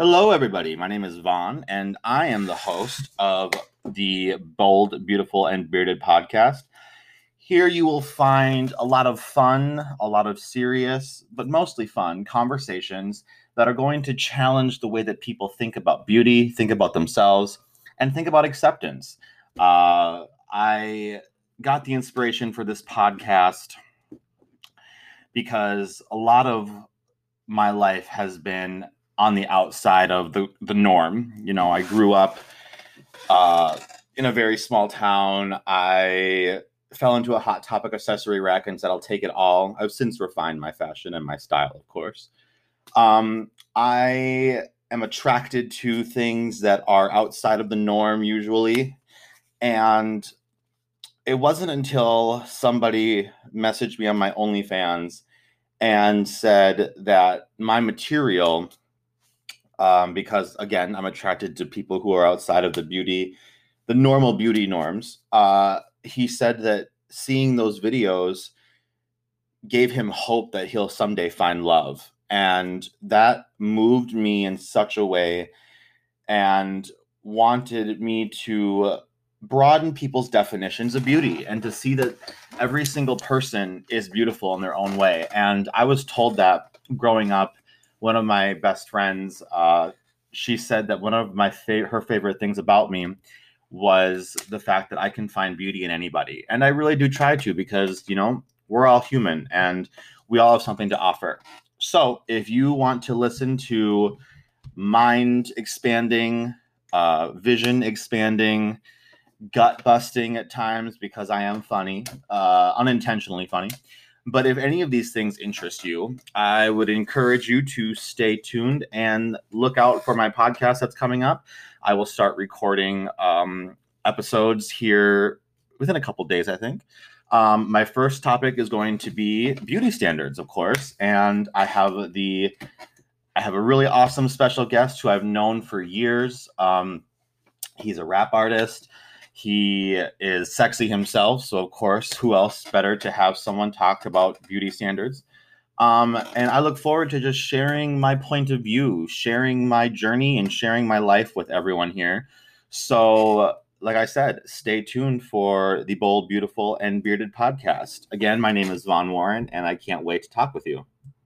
Hello, everybody. My name is Vaughn, and I am the host of the Bold, Beautiful, and Bearded podcast. Here you will find a lot of fun, a lot of serious, but mostly fun conversations that are going to challenge the way that people think about beauty, think about themselves, and think about acceptance. Uh, I got the inspiration for this podcast because a lot of my life has been on the outside of the, the norm. You know, I grew up uh, in a very small town. I fell into a Hot Topic accessory rack and said, I'll take it all. I've since refined my fashion and my style, of course. Um, I am attracted to things that are outside of the norm usually. And it wasn't until somebody messaged me on my OnlyFans and said that my material um, because again, I'm attracted to people who are outside of the beauty, the normal beauty norms. Uh, he said that seeing those videos gave him hope that he'll someday find love. And that moved me in such a way and wanted me to broaden people's definitions of beauty and to see that every single person is beautiful in their own way. And I was told that growing up one of my best friends, uh, she said that one of my fa- her favorite things about me was the fact that I can find beauty in anybody, and I really do try to because you know we're all human and we all have something to offer. So if you want to listen to mind expanding, uh, vision expanding, gut busting at times because I am funny, uh, unintentionally funny. But if any of these things interest you, I would encourage you to stay tuned and look out for my podcast that's coming up. I will start recording um, episodes here within a couple days, I think. Um, my first topic is going to be beauty standards, of course, and I have the I have a really awesome special guest who I've known for years. Um, he's a rap artist. He is sexy himself, so of course, who else better to have someone talk about beauty standards? Um, and I look forward to just sharing my point of view, sharing my journey, and sharing my life with everyone here. So, like I said, stay tuned for the Bold, Beautiful, and Bearded podcast. Again, my name is Vaughn Warren, and I can't wait to talk with you.